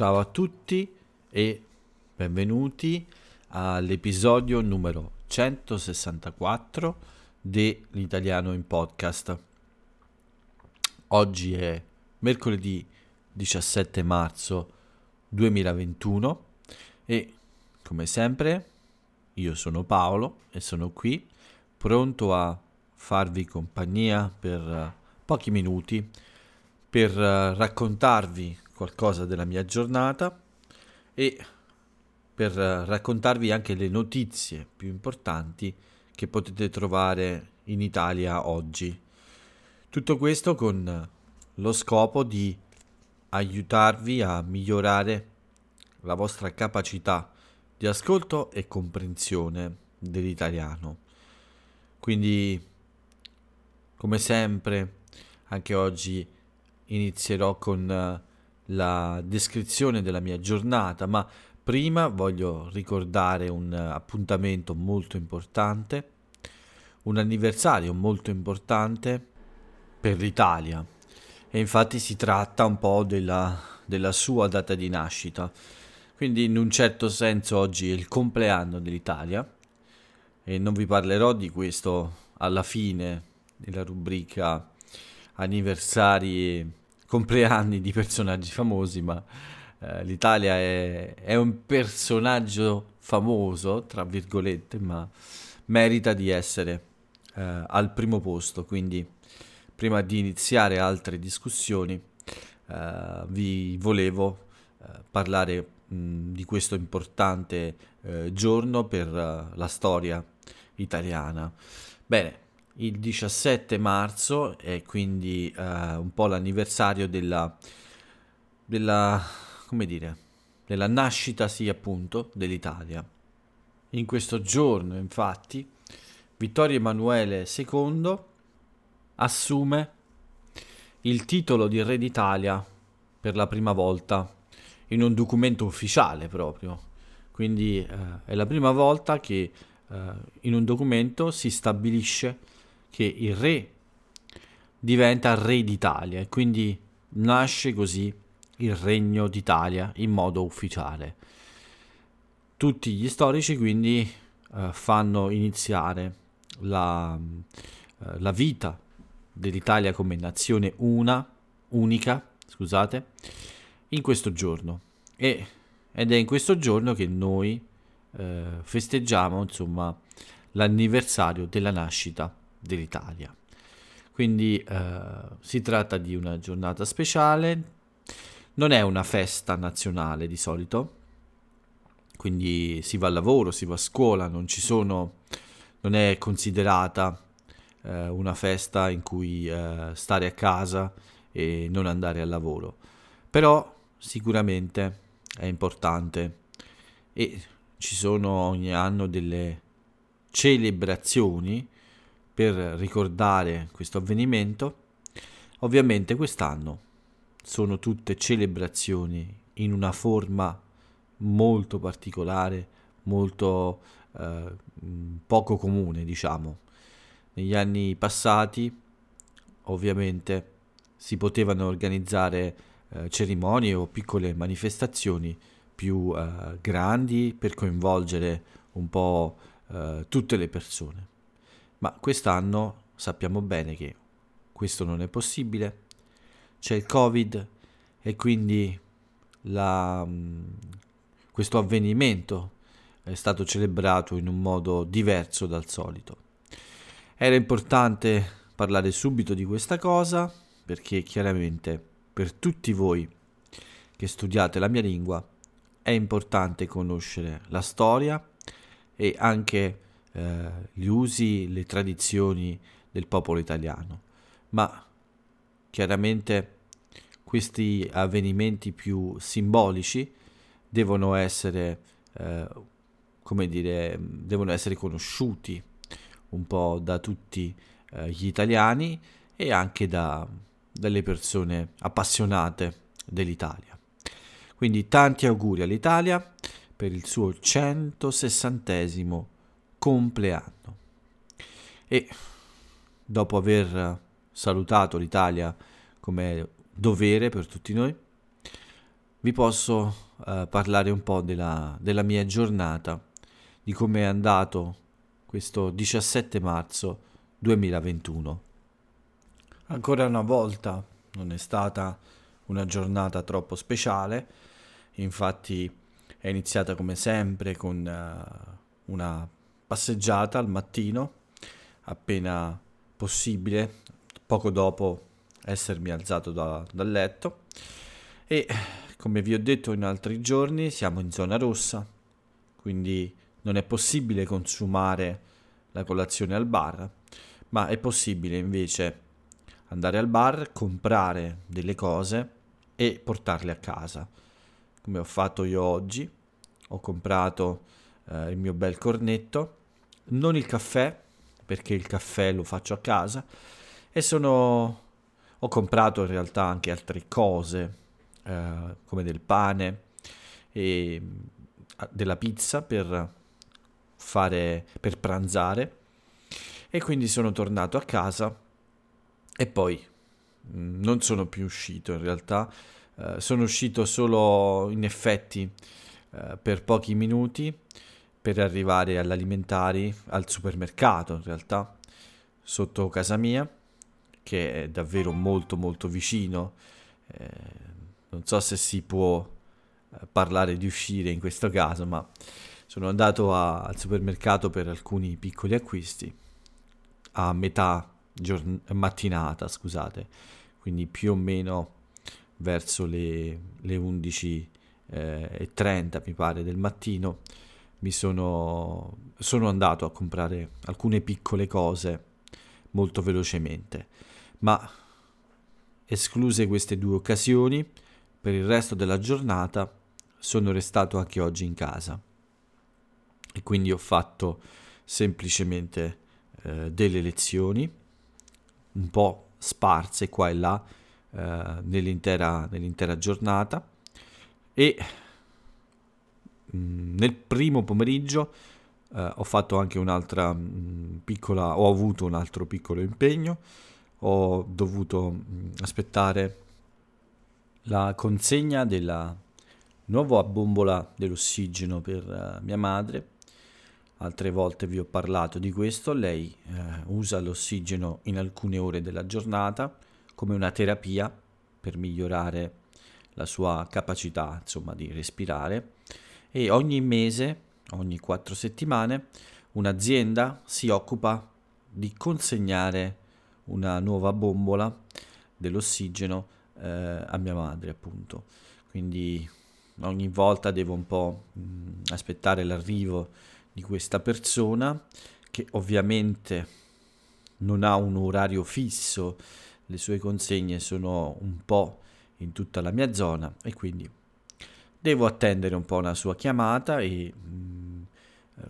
Ciao a tutti e benvenuti all'episodio numero 164 dell'Italiano in Podcast. Oggi è mercoledì 17 marzo 2021 e come sempre io sono Paolo e sono qui pronto a farvi compagnia per pochi minuti per raccontarvi qualcosa della mia giornata e per raccontarvi anche le notizie più importanti che potete trovare in Italia oggi. Tutto questo con lo scopo di aiutarvi a migliorare la vostra capacità di ascolto e comprensione dell'italiano. Quindi, come sempre, anche oggi inizierò con la descrizione della mia giornata, ma prima voglio ricordare un appuntamento molto importante, un anniversario molto importante per l'Italia. E infatti si tratta un po' della, della sua data di nascita. Quindi in un certo senso oggi è il compleanno dell'Italia e non vi parlerò di questo alla fine della rubrica anniversari compleanni di personaggi famosi, ma eh, l'Italia è, è, un personaggio famoso, tra virgolette, ma merita di essere eh, al primo posto. Quindi, prima di iniziare altre discussioni, eh, vi volevo eh, parlare mh, di questo importante eh, giorno per uh, la storia italiana. Bene, il 17 marzo è quindi uh, un po' l'anniversario della, della, come dire, della nascita, sì appunto, dell'Italia. In questo giorno, infatti, Vittorio Emanuele II assume il titolo di Re d'Italia per la prima volta in un documento ufficiale proprio. Quindi eh, è la prima volta che eh, in un documento si stabilisce che il re diventa re d'Italia e quindi nasce così il regno d'Italia in modo ufficiale. Tutti gli storici quindi eh, fanno iniziare la, eh, la vita dell'Italia come nazione una, unica, scusate, in questo giorno. E, ed è in questo giorno che noi eh, festeggiamo, insomma, l'anniversario della nascita dell'Italia. Quindi eh, si tratta di una giornata speciale, non è una festa nazionale di solito, quindi si va al lavoro, si va a scuola, non sono, non è considerata eh, una festa in cui eh, stare a casa e non andare al lavoro. Però sicuramente è importante e ci sono ogni anno delle celebrazioni per ricordare questo avvenimento. Ovviamente quest'anno sono tutte celebrazioni in una forma molto particolare, molto eh, poco comune, diciamo. Negli anni passati, ovviamente, si potevano organizzare eh, cerimonie o piccole manifestazioni più eh, grandi per coinvolgere un po' eh, tutte le persone ma quest'anno sappiamo bene che questo non è possibile, c'è il Covid e quindi la, mm, questo avvenimento è stato celebrato in un modo diverso dal solito. Era importante parlare subito di questa cosa perché chiaramente per tutti voi che studiate la mia lingua è importante conoscere la storia e anche eh, gli usi, le tradizioni del popolo italiano, ma chiaramente questi avvenimenti più simbolici devono essere, eh, come dire, devono essere conosciuti un po' da tutti eh, gli italiani e anche da, dalle persone appassionate dell'Italia. Quindi tanti auguri all'Italia per il suo 160 compleanno. E dopo aver salutato l'Italia come dovere per tutti noi, vi posso uh, parlare un po' della, della mia giornata, di come è andato questo 17 marzo 2021. Ancora una volta non è stata una giornata troppo speciale, infatti è iniziata come sempre con uh, una passeggiata al mattino, appena possibile, poco dopo essermi alzato da, dal letto e come vi ho detto in altri giorni siamo in zona rossa, quindi non è possibile consumare la colazione al bar, ma è possibile invece andare al bar, comprare delle cose e portarle a casa. Come ho fatto io oggi, ho comprato eh, il mio bel cornetto, non il caffè, perché il caffè lo faccio a casa, e sono... ho comprato in realtà anche altre cose, eh, come del pane e della pizza per fare per pranzare. E quindi sono tornato a casa e poi mm, non sono più uscito in realtà, eh, sono uscito solo in effetti eh, per pochi minuti per arrivare all'alimentari, al supermercato in realtà, sotto casa mia, che è davvero molto molto vicino. Eh, non so se si può eh, parlare di uscire in questo caso, ma sono andato a, al supermercato per alcuni piccoli acquisti a metà giorn- mattinata, scusate, quindi più o meno verso le, le 11.30 eh, mi pare del mattino mi sono, sono andato a comprare alcune piccole cose molto velocemente, ma escluse queste due occasioni, per il resto della giornata sono restato anche oggi in casa. E quindi ho fatto semplicemente eh, delle lezioni un po' sparse qua e là eh, nell'intera, nell'intera, giornata e nel primo pomeriggio eh, ho fatto anche un'altra mh, mm, piccola ho avuto un altro piccolo impegno. Ho dovuto mh, mm, aspettare la consegna della nuova bombola dell'ossigeno per uh, mia madre. Altre volte vi ho parlato di questo, lei eh, usa l'ossigeno in alcune ore della giornata come una terapia per migliorare la sua capacità insomma, di respirare e ogni mese, ogni quattro settimane, un'azienda si occupa di consegnare una nuova bombola dell'ossigeno eh, a mia madre appunto. Quindi ogni volta devo un po' mh, aspettare l'arrivo di questa persona che ovviamente non ha un orario fisso, le sue consegne sono un po' in tutta la mia zona e quindi devo attendere un po' una sua chiamata e mh, mm,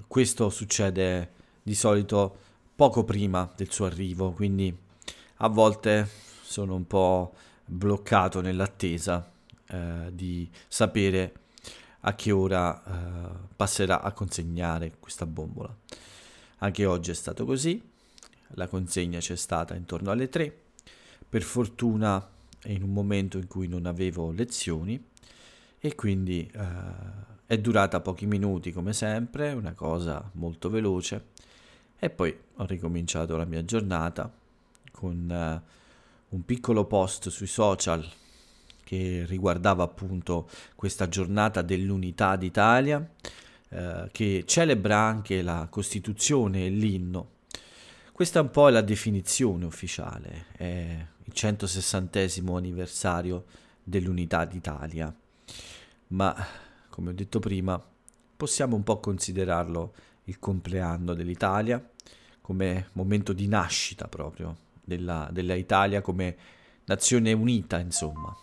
questo succede di solito poco prima del suo arrivo, quindi a volte sono un po' bloccato nell'attesa eh, di sapere a che ora uh, passerà a consegnare questa bombola. Anche oggi è stato così, la consegna c'è stata intorno alle 3, per fortuna in un momento in cui non avevo lezioni e quindi uh, è durata pochi minuti come sempre, una cosa molto veloce e poi ho ricominciato la mia giornata con uh, un piccolo post sui social che riguardava appunto questa giornata dell'unità d'Italia, eh, che celebra anche la Costituzione e l'inno. Questa un po' è la definizione ufficiale, è il 160 anniversario dell'unità d'Italia, ma come ho detto prima possiamo un po' considerarlo il compleanno dell'Italia come momento di nascita proprio della, della Italia come nazione unita, insomma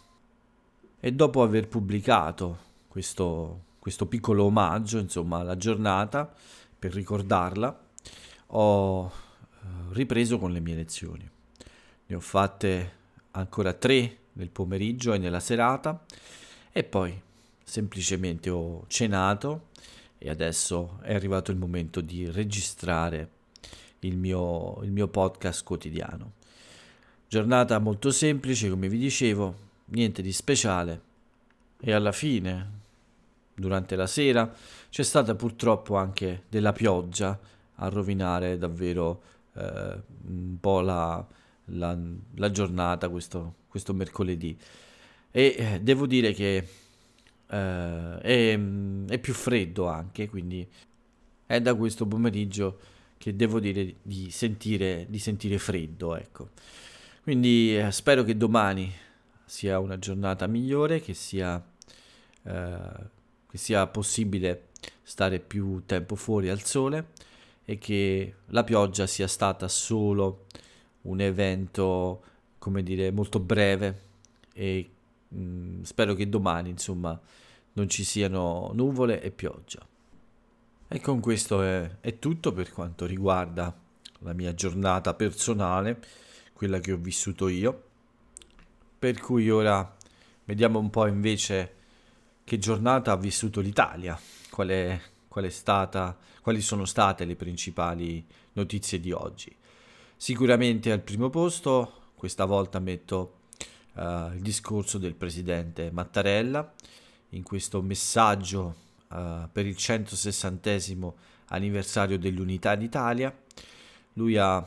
e dopo aver pubblicato questo, questo piccolo omaggio, insomma, alla giornata, per ricordarla, ho eh, ripreso con le mie lezioni. Ne ho fatte ancora tre nel pomeriggio e nella serata e poi semplicemente ho cenato e adesso è arrivato il momento di registrare il mio, il mio podcast quotidiano. Giornata molto semplice, come vi dicevo, niente di speciale, e alla fine, durante la sera, c'è stata purtroppo anche della pioggia a rovinare davvero eh, un po' la, la, la giornata questo, questo, mercoledì. E eh, devo dire che eh, è, è più freddo anche, quindi è da questo pomeriggio che devo dire di sentire, di sentire freddo, ecco. Quindi eh, spero che domani sia una giornata migliore, che sia, eh, che sia possibile stare più tempo fuori al sole e che la pioggia sia stata solo un evento, come dire, molto breve e mm, spero che domani, insomma, non ci siano nuvole e pioggia. E con questo è, è tutto per quanto riguarda la mia giornata personale, quella che ho vissuto io. Per cui ora vediamo un po' invece che giornata ha vissuto l'Italia, qual è, qual è stata, quali sono state le principali notizie di oggi. Sicuramente al primo posto, questa volta metto uh, il discorso del presidente Mattarella in questo messaggio uh, per il 160 anniversario dell'Unità d'Italia. Lui ha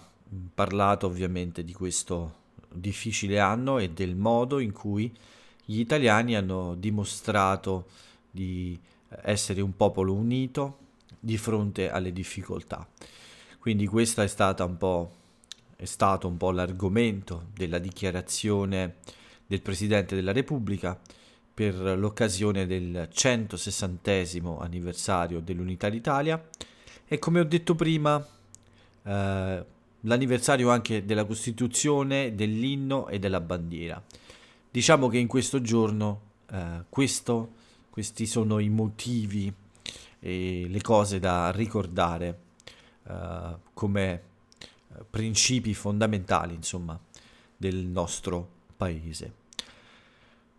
parlato ovviamente di questo difficile anno e del modo in cui gli italiani hanno dimostrato di essere un popolo unito di fronte alle difficoltà. Quindi questo è, stata un po', è stato un po' l'argomento della dichiarazione del Presidente della Repubblica per l'occasione del 160 anniversario dell'Unità d'Italia e come ho detto prima eh, l'anniversario anche della Costituzione, dell'inno e della bandiera. Diciamo che in questo giorno eh, questo, questi sono i motivi e le cose da ricordare eh, come principi fondamentali, insomma, del nostro paese.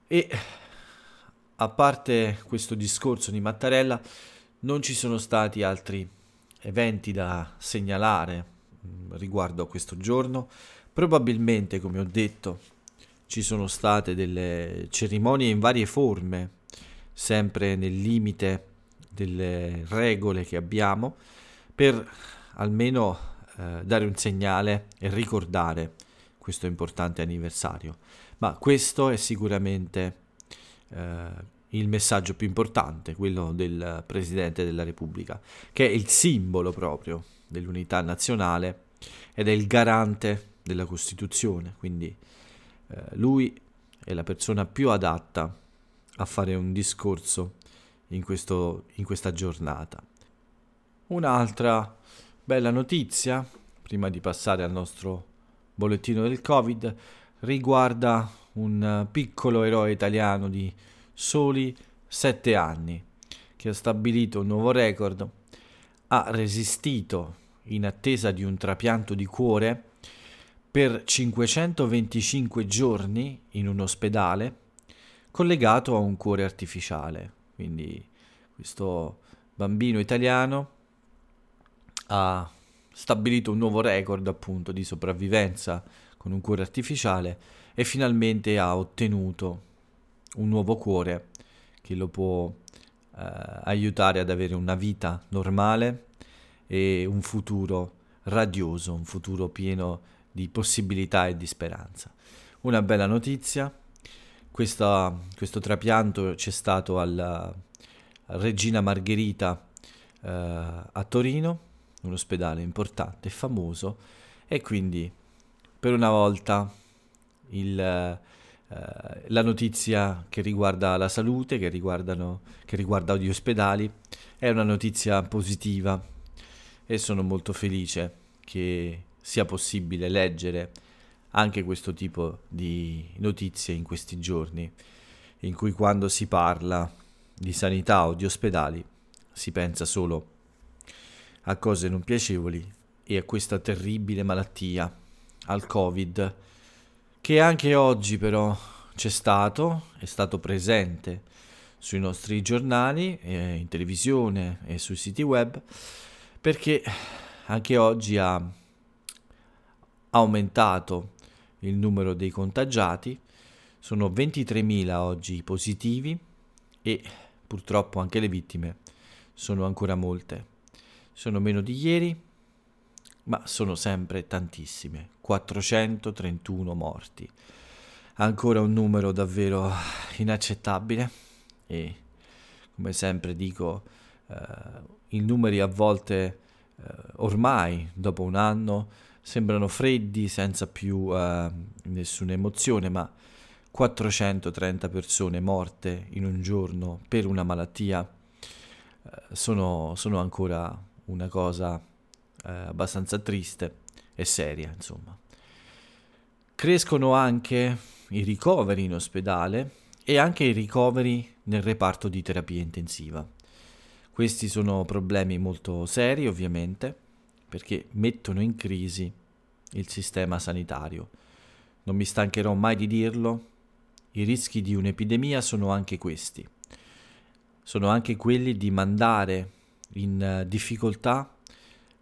E a parte questo discorso di Mattarella, non ci sono stati altri eventi da segnalare mm, riguardo a questo giorno. Probabilmente, come ho detto, ci sono state delle cerimonie in varie forme, sempre nel limite delle regole che abbiamo, per almeno eh, dare un segnale e ricordare questo importante anniversario. Ma questo è sicuramente eh, il messaggio più importante, quello del Presidente della Repubblica, che è il simbolo proprio dell'unità nazionale ed è il garante della Costituzione, quindi eh, lui è la persona più adatta a fare un discorso in, questo, in questa giornata. Un'altra bella notizia, prima di passare al nostro bollettino del Covid, riguarda un piccolo eroe italiano di soli sette anni, che ha stabilito un nuovo record, ha resistito in attesa di un trapianto di cuore per 525 giorni in un ospedale collegato a un cuore artificiale. Quindi questo bambino italiano ha stabilito un nuovo record appunto di sopravvivenza con un cuore artificiale e finalmente ha ottenuto un nuovo cuore che lo può eh, aiutare ad avere una vita normale e un futuro radioso, un futuro pieno di possibilità e di speranza. Una bella notizia, Questa, questo trapianto c'è stato alla Regina Margherita eh, a Torino, un ospedale importante e famoso, e quindi per una volta il, eh, la notizia che riguarda la salute, che, che riguarda gli ospedali, è una notizia positiva e sono molto felice che sia possibile leggere anche questo tipo di notizie in questi giorni, in cui quando si parla di sanità o di ospedali si pensa solo a cose non piacevoli e a questa terribile malattia, al Covid, che anche oggi però c'è stato, è stato presente sui nostri giornali, eh, in televisione e sui siti web, perché anche oggi ha aumentato il numero dei contagiati, sono 23.000 oggi positivi e purtroppo anche le vittime sono ancora molte. Sono meno di ieri, ma sono sempre tantissime. 431 morti. Ancora un numero davvero inaccettabile e come sempre dico, eh, i numeri a volte eh, ormai dopo un anno sembrano freddi senza più eh, nessuna emozione, ma 430 persone morte in un giorno per una malattia eh, sono, sono, ancora una cosa eh, abbastanza triste e seria, insomma. Crescono anche i ricoveri in ospedale e anche i ricoveri nel reparto di terapia intensiva. Questi sono problemi molto seri, ovviamente, perché mettono in crisi il sistema sanitario. Non mi stancherò mai di dirlo, i rischi di un'epidemia sono anche questi. Sono anche quelli di mandare in eh, difficoltà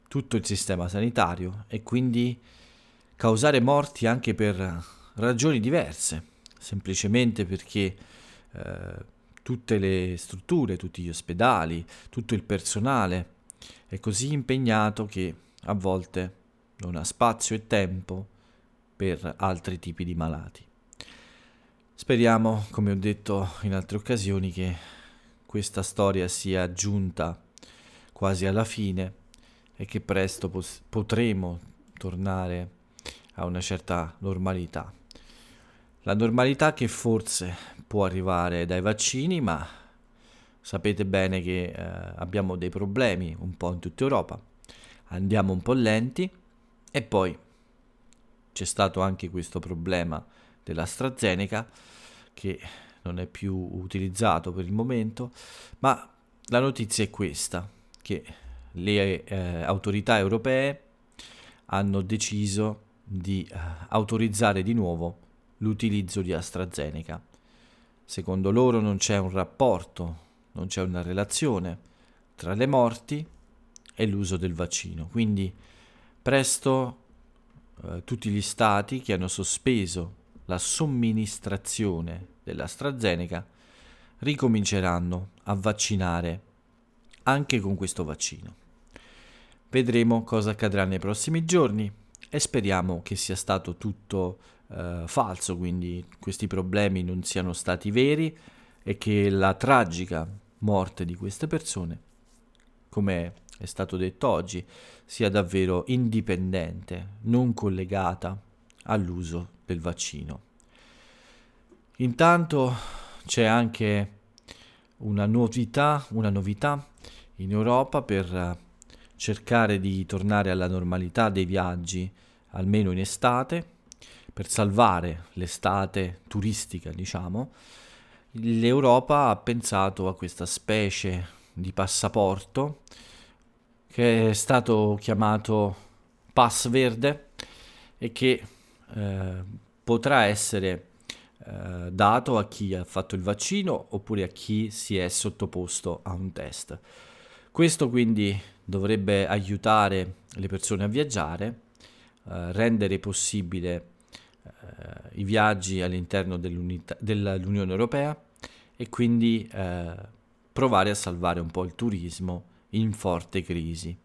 tutto il sistema sanitario e quindi causare morti anche per ragioni diverse, semplicemente perché eh, tutte le strutture, tutti gli ospedali, tutto il personale è così impegnato che a volte non ha spazio e tempo per altri tipi di malati. Speriamo, come ho detto in altre occasioni, che questa storia sia giunta quasi alla fine e che presto pos- potremo tornare a una certa normalità. La normalità che forse può arrivare dai vaccini, ma sapete bene che eh, abbiamo dei problemi un po' in tutta Europa, andiamo un po' lenti e poi c'è stato anche questo problema dell'AstraZeneca che non è più utilizzato per il momento, ma la notizia è questa, che le eh, autorità europee hanno deciso di eh, autorizzare di nuovo l'utilizzo di AstraZeneca. Secondo loro non c'è un rapporto, non c'è una relazione tra le morti e l'uso del vaccino. Quindi presto eh, tutti gli stati che hanno sospeso la somministrazione dell'AstraZeneca ricominceranno a vaccinare anche con questo vaccino. Vedremo cosa accadrà nei prossimi giorni e speriamo che sia stato tutto eh, falso, quindi questi problemi non siano stati veri e che la tragica morte di queste persone, come è stato detto oggi, sia davvero indipendente, non collegata all'uso del vaccino. Intanto c'è anche una novità, una novità in Europa per cercare di tornare alla normalità dei viaggi, almeno in estate, per salvare l'estate turistica, diciamo. L'Europa ha pensato a questa specie di passaporto che è stato chiamato Pass Verde e che eh, potrà essere eh, dato a chi ha fatto il vaccino oppure a chi si è sottoposto a un test. Questo quindi dovrebbe aiutare le persone a viaggiare, eh, rendere possibile eh, i viaggi all'interno dell'Unione Europea e quindi eh, provare a salvare un po' il turismo in forte crisi.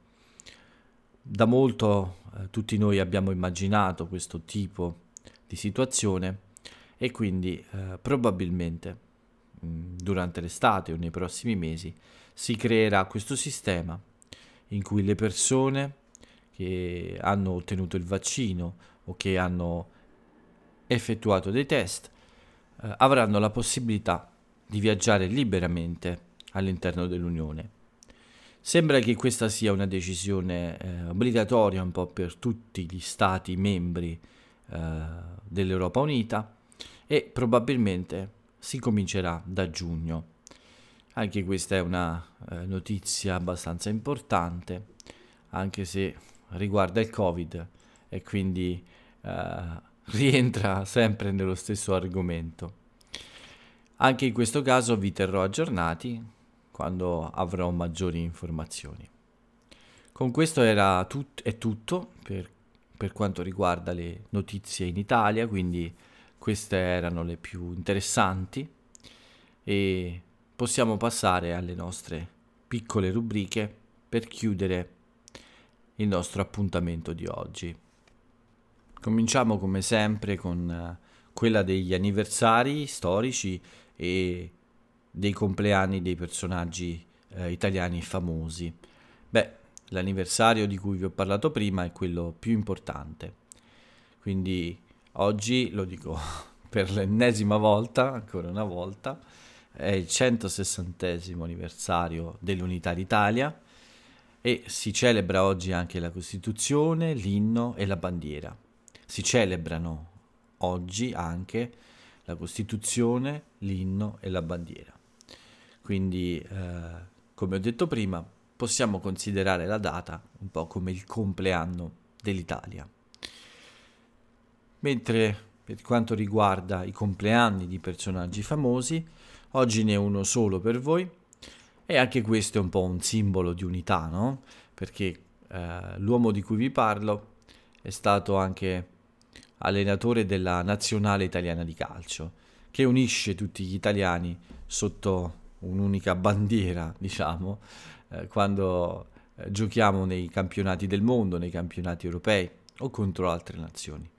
Da molto eh, tutti noi abbiamo immaginato questo tipo di situazione e quindi eh, probabilmente mh, mm, durante l'estate o nei prossimi mesi si creerà questo sistema in cui le persone che hanno ottenuto il vaccino o che hanno effettuato dei test eh, avranno la possibilità di viaggiare liberamente all'interno dell'Unione. Sembra che questa sia una decisione eh, obbligatoria un po' per tutti gli Stati membri eh, dell'Europa Unita e probabilmente si comincerà da giugno. Anche questa è una eh, notizia abbastanza importante, anche se riguarda il Covid e quindi eh, rientra sempre nello stesso argomento. Anche in questo caso vi terrò aggiornati quando avrò maggiori informazioni. Con questo era tut- è tutto per, per quanto riguarda le notizie in Italia, quindi queste erano le più interessanti e possiamo passare alle nostre piccole rubriche per chiudere il nostro appuntamento di oggi. Cominciamo come sempre con eh, quella degli anniversari storici e dei compleanni dei personaggi eh, italiani famosi. Beh, l'anniversario di cui vi ho parlato prima è quello più importante. Quindi oggi lo dico per l'ennesima volta, ancora una volta, è il 160 anniversario dell'Unità d'Italia e si celebra oggi anche la Costituzione, l'inno e la bandiera. Si celebrano oggi anche la Costituzione, l'inno e la bandiera. Quindi, eh, come ho detto prima, possiamo considerare la data un po' come il compleanno dell'Italia. Mentre per quanto riguarda i compleanni di personaggi famosi, Oggi ne è uno solo per voi e anche questo è un po' un simbolo di unità, no? Perché eh, l'uomo di cui vi parlo è stato anche allenatore della nazionale italiana di calcio, che unisce tutti gli italiani sotto un'unica bandiera, diciamo, eh, quando eh, giochiamo nei campionati del mondo, nei campionati europei o contro altre nazioni.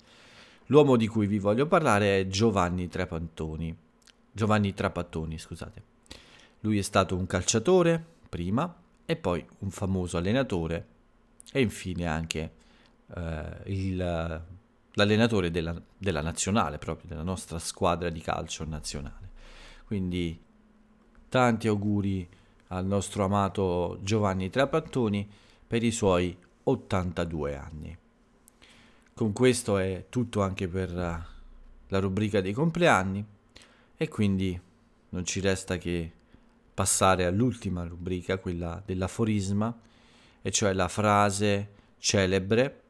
L'uomo di cui vi voglio parlare è Giovanni Trapantoni Giovanni Trapattoni, scusate. Lui è stato un calciatore prima e poi un famoso allenatore e infine anche eh, il, l'allenatore della, della nazionale, proprio della nostra squadra di calcio nazionale. Quindi tanti auguri al nostro amato Giovanni Trapattoni per i suoi 82 anni. Con questo è tutto anche per la rubrica dei compleanni. E quindi non ci resta che passare all'ultima rubrica, quella dell'aforisma, e cioè la frase celebre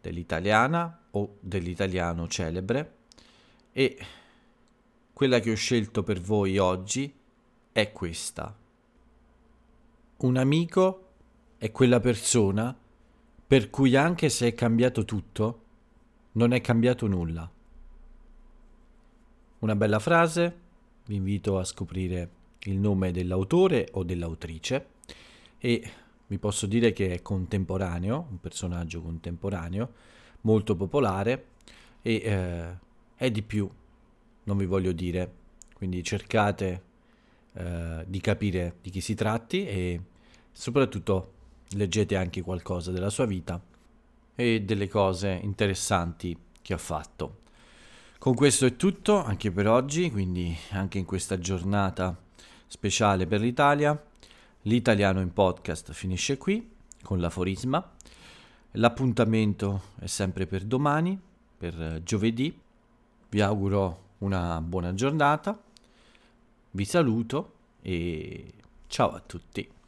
dell'italiana o dell'italiano celebre. E quella che ho scelto per voi oggi è questa. Un amico è quella persona per cui anche se è cambiato tutto, non è cambiato nulla. Una bella frase, vi invito a scoprire il nome dell'autore o dell'autrice e vi posso dire che è contemporaneo, un personaggio contemporaneo, molto popolare e eh, è di più, non vi voglio dire, quindi cercate eh, di capire di chi si tratti e soprattutto leggete anche qualcosa della sua vita e delle cose interessanti che ha fatto. Con questo è tutto anche per oggi, quindi anche in questa giornata speciale per l'Italia. L'italiano in podcast finisce qui con l'aforisma. L'appuntamento è sempre per domani, per giovedì. Vi auguro una buona giornata, vi saluto e ciao a tutti.